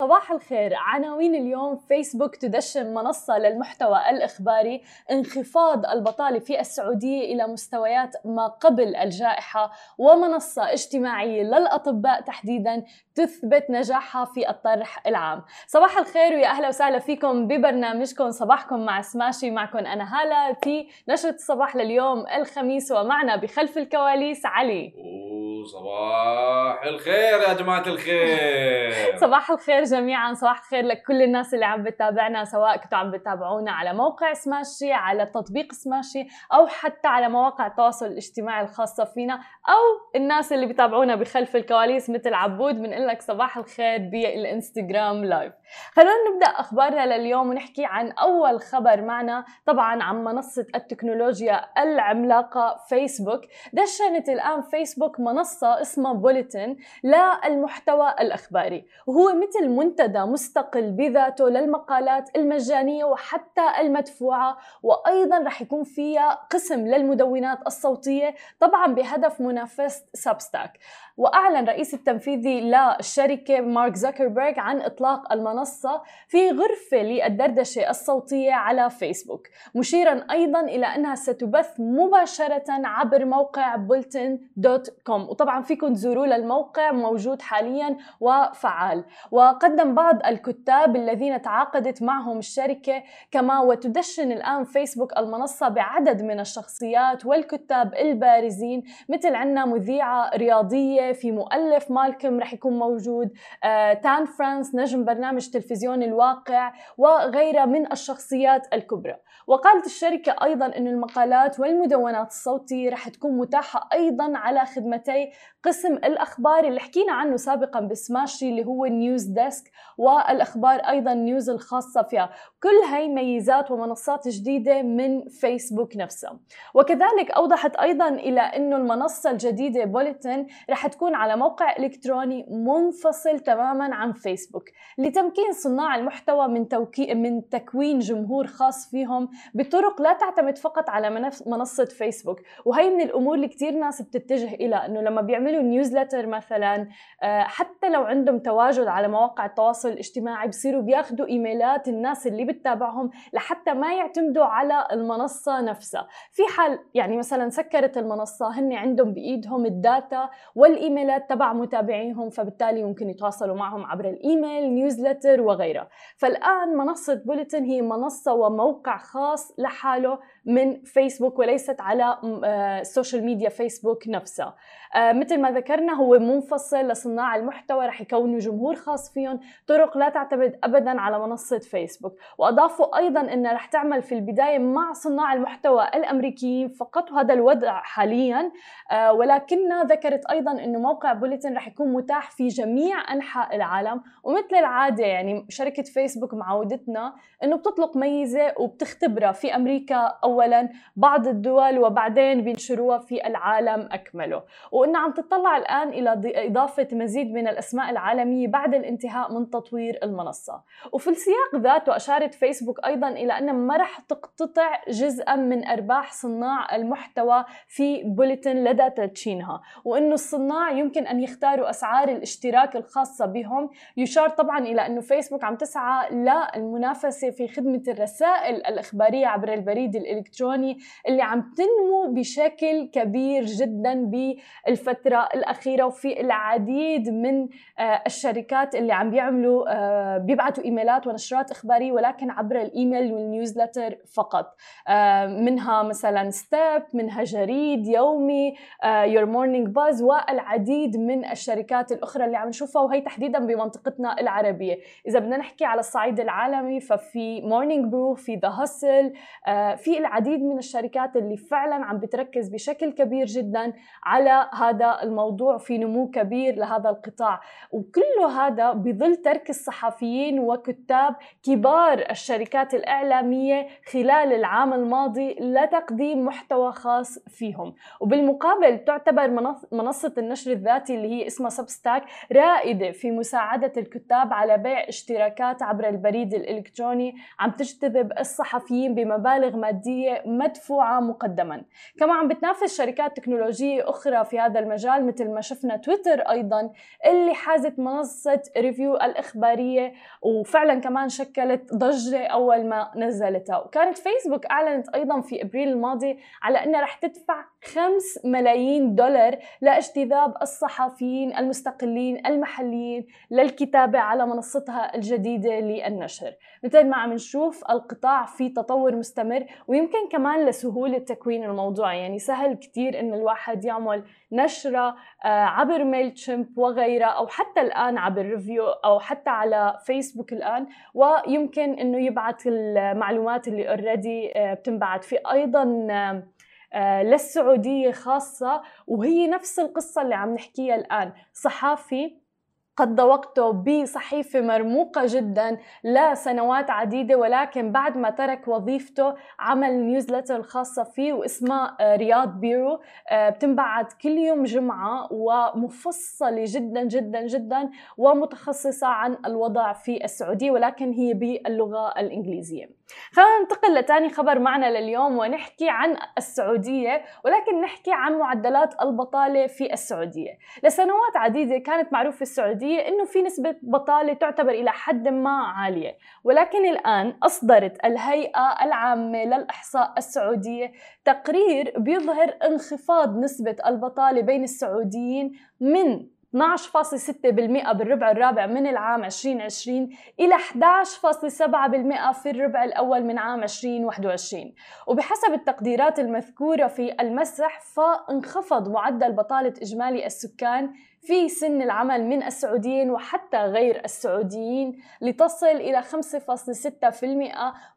صباح الخير. عناوين اليوم فيسبوك تدشن منصة للمحتوى الإخباري. انخفاض البطالة في السعودية إلى مستويات ما قبل الجائحة. ومنصة اجتماعية للأطباء تحديدا تثبت نجاحها في الطرح العام. صباح الخير ويا أهلا وسهلا فيكم ببرنامجكم. صباحكم مع سماشي معكم أنا هالة في نشرة الصباح لليوم الخميس. ومعنا بخلف الكواليس علي. صباح الخير يا جماعة الخير. صباح الخير جميعا صباح الخير لكل الناس اللي عم بتابعنا سواء كنتوا عم بتابعونا على موقع سماشي على تطبيق سماشي أو حتى على مواقع التواصل الاجتماعي الخاصة فينا أو الناس اللي بتابعونا بخلف الكواليس مثل عبود بنقول لك صباح الخير بالانستغرام لايف خلونا نبدأ أخبارنا لليوم ونحكي عن أول خبر معنا طبعا عن منصة التكنولوجيا العملاقة فيسبوك دشنت الآن فيسبوك منصة اسمها Bulletin للمحتوى الإخباري. وهو مثل منتدى مستقل بذاته للمقالات المجانية وحتى المدفوعة وأيضا رح يكون فيها قسم للمدونات الصوتية طبعا بهدف منافسة Substack وأعلن رئيس التنفيذي للشركة مارك زكربيرج عن إطلاق المنصة في غرفة للدردشة الصوتية على فيسبوك مشيرا أيضا إلى أنها ستبث مباشرة عبر موقع Bulletin dot com. وطبعا فيكم تزوروا للموقع موجود حاليا وفعال. وقدم بعض الكتاب الذين تعاقدت معهم الشركة كما وتدشن الآن فيسبوك المنصة بعدد من الشخصيات والكتاب البارزين مثل عنا مذيعة رياضية في مؤلف مالكم رح يكون موجود آه، تان فرانس نجم برنامج تلفزيون الواقع وغيرها من الشخصيات الكبرى. وقالت الشركة أيضا أن المقالات والمدونات الصوتية رح تكون متاحة أيضا على خدمتي قسم الأخبار اللي حكينا عنه سابقا بسماشي اللي هو news desk والأخبار أيضا news الخاصة فيها. كل هاي ميزات ومنصات جديدة من فيسبوك نفسها وكذلك أوضحت أيضا إلى أنه المنصة الجديدة Bulletin رح تكون على موقع إلكتروني منفصل تماما عن فيسبوك لتمكين صناع المحتوى من, توكي من تكوين جمهور خاص فيهم بطرق لا تعتمد فقط على منصة فيسبوك. وهي من الأمور اللي كتير ناس بتتجه إلى أنه لما بيعملوا newsletter مثلا آه، حتى لو عندهم تواجد على مواقع التواصل الاجتماعي بصيروا بياخذوا إيميلات الناس اللي بتتابعهم لحتى ما يعتمدوا على المنصة نفسها. في حال يعني مثلا سكرت المنصة هن عندهم بإيدهم ال data والإيميلات تبع متابعيهم فبالتالي ممكن يتواصلوا معهم عبر ال email newsletter وغيرها. فالآن منصة Bulletin هي منصة وموقع خاص لحاله من فيسبوك وليست على السوشيال ميديا فيسبوك نفسها. آه، مثل ما ذكرنا هو منفصل لصناع المحتوى رح يكونوا جمهور خاص فيهم. طرق لا تعتمد ابدا على منصة فيسبوك وأضافوا أيضا إنها رح تعمل في البداية مع صناع المحتوى الامريكيين فقط وهذا الوضع حاليا. آه، ولكنها ذكرت أيضا إنه موقع Bulletin رح يكون متاح في جميع أنحاء العالم. ومثل العادة يعني شركة فيسبوك معودتنا إنه بتطلق ميزة وبتختبرها في أمريكا اولا بعض الدول وبعدين بينشروها في العالم أكمله. وانها عم تطلع الآن إلى إضافة مزيد من الأسماء العالمية بعد الانتهاء من تطوير المنصة. وفي السياق ذاته أشارت فيسبوك أيضا إلى انها ما رح تقتطع جزءا من أرباح صناع المحتوى في بوليتن لدى تدشينها. وإنه الصناع يمكن أن يختاروا أسعار الاشتراك الخاصة بهم. يشار طبعا إلى أنه فيسبوك عم تسعى للمنافسة في خدمة الرسائل الإخبارية عبر البريد الالكتروني اللي عم تنمو بشكل كبير جدا بالفترة الأخيرة وفي العديد من آه، الشركات اللي عم بيعملوا آه، بيبعتوا إيميلات ونشرات إخبارية ولكن عبر الإيميل وال newsletter فقط. آه، منها مثلا Step منها جريد يومي Your Morning Buzz والعديد من الشركات الأخرى اللي عم نشوفها وهي تحديدا بمنطقتنا العربية. إذا بدنا نحكي على الصعيد العالمي ففي Morning Brew في The Hustle في العديد من الشركات اللي فعلا عم بتركز بشكل كبير جدا على هذا الموضوع في نمو كبير لهذا القطاع. وكل هذا بظل ترك الصحفيين وكتاب كبار الشركات الإعلامية خلال العام الماضي لتقديم محتوى خاص فيهم. وبالمقابل تعتبر منصة النشر الذاتي اللي هي اسمها Substack رائدة في مساعدة الكتاب على بيع اشتراكات عبر البريد الإلكتروني. عم تجتذب الصحفيين بمبالغ مادية مدفوعة مقدما. كما عم بتنافس شركات تكنولوجية أخرى في هذا المجال مثل ما شفنا تويتر أيضا اللي حازت منصة ريفيو الإخبارية وفعلا كمان شكلت ضجة أول ما نزلتها. وكانت فيسبوك أعلنت أيضا في أبريل الماضي على أنها رح تدفع 5 ملايين دولار لإجتذاب الصحفيين المستقلين المحليين للكتابة على منصتها الجديدة للنشر. مثل ما عم نشوف القطاع في تطور مستمر ويمكن كمان لسهولة تكوين الموضوع. يعني سهل كتير إن الواحد يعمل نشرة آه، عبر Mailchimp وغيرها أو حتى الآن عبر Revue أو حتى على فيسبوك الآن. ويمكن إنه يبعث المعلومات اللي already آه، بتنبعث. في أيضا آه، للسعودية خاصة وهي نفس القصة اللي عم نحكيها الآن. صحافي قضى وقته بصحيفة مرموقة جدا لسنوات عديدة ولكن بعد ما ترك وظيفته عمل نيوزلتر خاصة فيه واسمها آه، رياض بيرو آه، بتنبعت كل يوم جمعة ومفصلة جدا جدا جدا ومتخصصة عن الوضع في السعودية ولكن هي باللغة الإنجليزية. خلينا ننتقل لتاني خبر معنا لليوم ونحكي عن السعودية ولكن نحكي عن معدلات البطالة في السعودية. لسنوات عديدة كانت معروفة السعودية أنه في نسبة بطالة تعتبر إلى حد ما عالية ولكن الآن أصدرت الهيئة العامة للإحصاء السعودية تقرير بيظهر انخفاض نسبة البطالة بين السعوديين من 12.6% بالربع الرابع من العام 2020 إلى 11.7% في الربع الأول من عام 2021 وبحسب التقديرات المذكورة في المسح فانخفض معدل بطالة إجمالي السكان في سن العمل من السعوديين وحتى غير السعوديين لتصل إلى 5.6%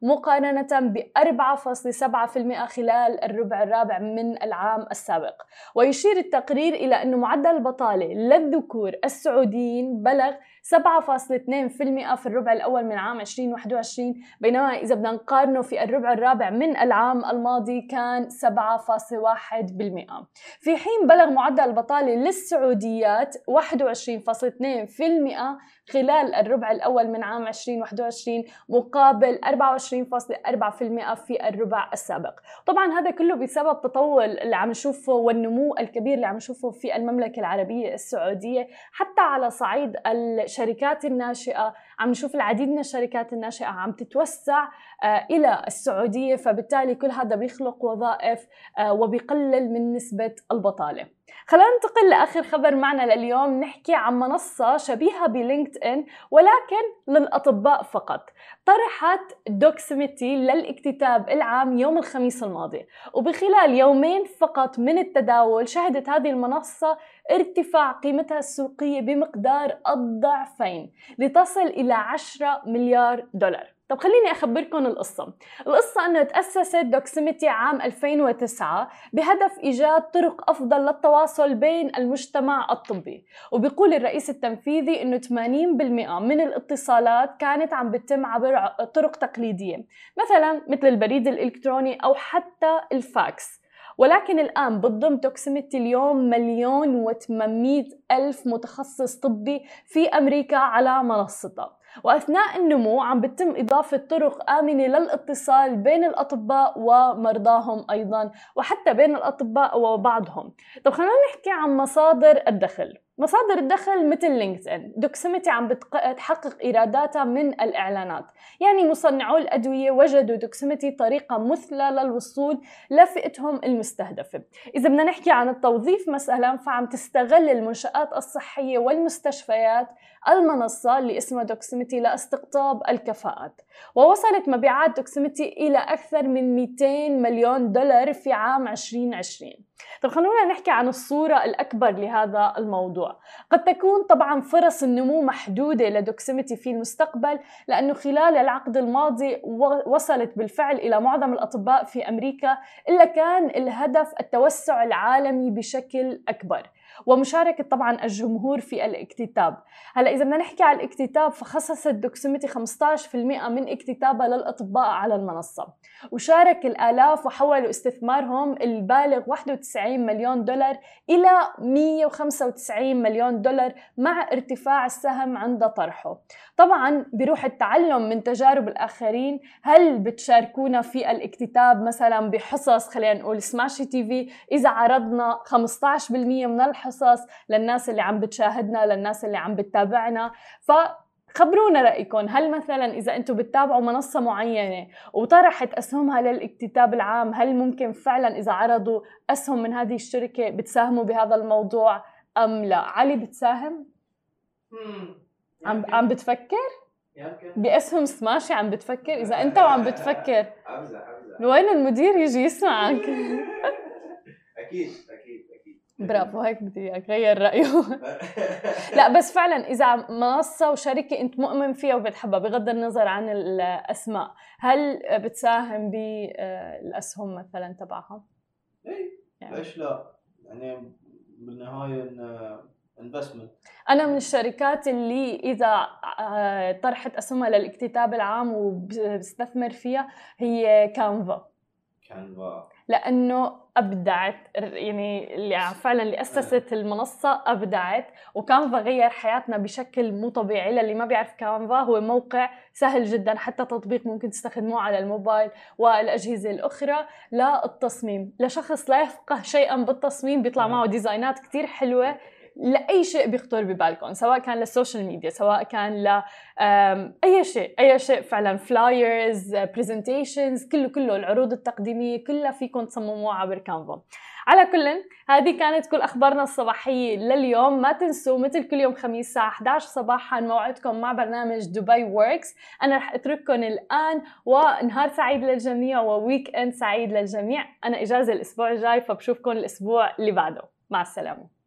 مقارنة ب 4.7% خلال الربع الرابع من العام السابق. ويشير التقرير إلى أن معدل البطالة للذكور السعوديين بلغ 7.2% في الربع الأول من عام 2021 بينما إذا بدنا نقارنه في الربع الرابع من العام الماضي كان 7.1% في حين بلغ معدل البطالة للسعوديات 21.2% خلال الربع الأول من عام 2021 مقابل 24.4% في الربع السابق. طبعا هذا كله بسبب تطور اللي عم نشوفه والنمو الكبير اللي عم نشوفه في المملكة العربية السعودية حتى على صعيد الشركات الناشئة عم نشوف العديد من الشركات الناشئة عم تتوسع آه، إلى السعودية فبالتالي كل هذا بيخلق وظائف آه، وبيقلل من نسبة البطالة. خلينا ننتقل لآخر خبر معنا لليوم. نحكي عن منصة شبيهة ب LinkedIn ولكن للأطباء فقط. طرحت Doximity للاكتتاب العام يوم الخميس الماضي وبخلال يومين فقط من التداول شهدت هذه المنصة ارتفاع قيمتها السوقية بمقدار الضعفين لتصل إلى 10 مليار دولار. طب خليني أخبركم القصة. القصة أنه تأسست Doximity عام 2009 بهدف إيجاد طرق أفضل للتواصل بين المجتمع الطبي وبيقول الرئيس التنفيذي أنه 80% من الاتصالات كانت عم بتتم عبر طرق تقليدية مثلا مثل البريد الإلكتروني أو حتى الفاكس. ولكن الآن بتضم Doximity اليوم مليون و800 ألف متخصص طبي في أمريكا على منصتها. وأثناء النمو عم بتم إضافة طرق آمنة للاتصال بين الأطباء ومرضاهم أيضا وحتى بين الأطباء وبعضهم. طب خلينا نحكي عن مصادر الدخل. مصادر الدخل مثل LinkedIn Doximity عم بتحقق إيراداتها من الإعلانات. يعني مصنعو الأدوية وجدوا Doximity طريقة مثلى للوصول لفئتهم المستهدفة. إذا بدنا نحكي عن التوظيف مثلا فعم تستغل المنشآت الصحية والمستشفيات المنصة اللي اسمها Doximity لاستقطاب الكفاءات. ووصلت مبيعات Doximity إلى أكثر من 200 مليون دولار في عام 2020 طب خلونا نحكي عن الصورة الأكبر لهذا الموضوع. قد تكون طبعا فرص النمو محدودة ل Doximity في المستقبل لأنه خلال العقد الماضي وصلت بالفعل إلى معظم الأطباء في أمريكا إلا كان الهدف التوسع العالمي بشكل أكبر. ومشاركة طبعا الجمهور في الاكتتاب. هلأ إذا بدنا نحكي على الاكتتاب فخصصت Doximity 15% من اكتتابها للأطباء على المنصة وشارك الآلاف وحولوا استثمارهم البالغ 91 مليون دولار إلى 195 مليون دولار مع ارتفاع السهم عند طرحه. طبعا بروح التعلم من تجارب الآخرين هل بتشاركونا في الاكتتاب مثلا بحصص خلينا نقول سماشي TV إذا عرضنا 15% من الحصص للناس اللي عم بتشاهدنا للناس اللي عم بتتابعنا. ف خبرونا رايكم هل مثلا إذا أنتم بتتابعوا منصة معينة وطرحت اسهمها للاكتتاب العام هل ممكن فعلا إذا عرضوا أسهم من هذه الشركة بتساهموا بهذا الموضوع أم لا؟ علي بتساهم؟ عم عم بتفكر؟ بأسهم سماشي عم بتفكر؟ إذا أنت وعم بتفكر. امزح امزح وين المدير يجي يسمعك؟ أكيد. برافو هيك بدي إياك غير رايه لا بس فعلا إذا منصة وشركة أنت مؤمن فيها وبتحبها بغض النظر عن الأسماء هل بتساهم بالاسهم مثلا تبعها اي يعني. ليش لا؟ يعني بالنهاية انفستمنت أنا من الشركات اللي إذا آه، طرحت أسهمها للاكتتاب العام وبستثمر فيها هي Canva Canva لأنه أبدعت يعني اللي فعلا اللي أسست المنصة أبدعت و Canva غير حياتنا بشكل مو طبيعي للي ما بيعرف Canva. هو موقع سهل جدا حتى تطبيق ممكن تستخدموه على الموبايل والأجهزة الأخرى للتصميم. لشخص لا يفقه شيئا بالتصميم بيطلع معه design ات كتير حلوة. لأي شيء بيخطر ببالكم سواء كان للسوشيال ميديا سواء كان ل أي شيء أي شيء فعلا flyers presentations كله كله العروض التقديمية كلها فيكم تصمموها عبر Canva. على كل هذه كانت كل أخبارنا الصباحية لليوم. ما تنسوا مثل كل يوم خميس الساعة 11 صباحا موعدكم مع برنامج دبي Works أنا رح أترككم الآن ونهار سعيد للجميع و weekend سعيد للجميع. أنا إجازة الأسبوع الجاي فبشوفكم الأسبوع اللي بعده. مع السلامة.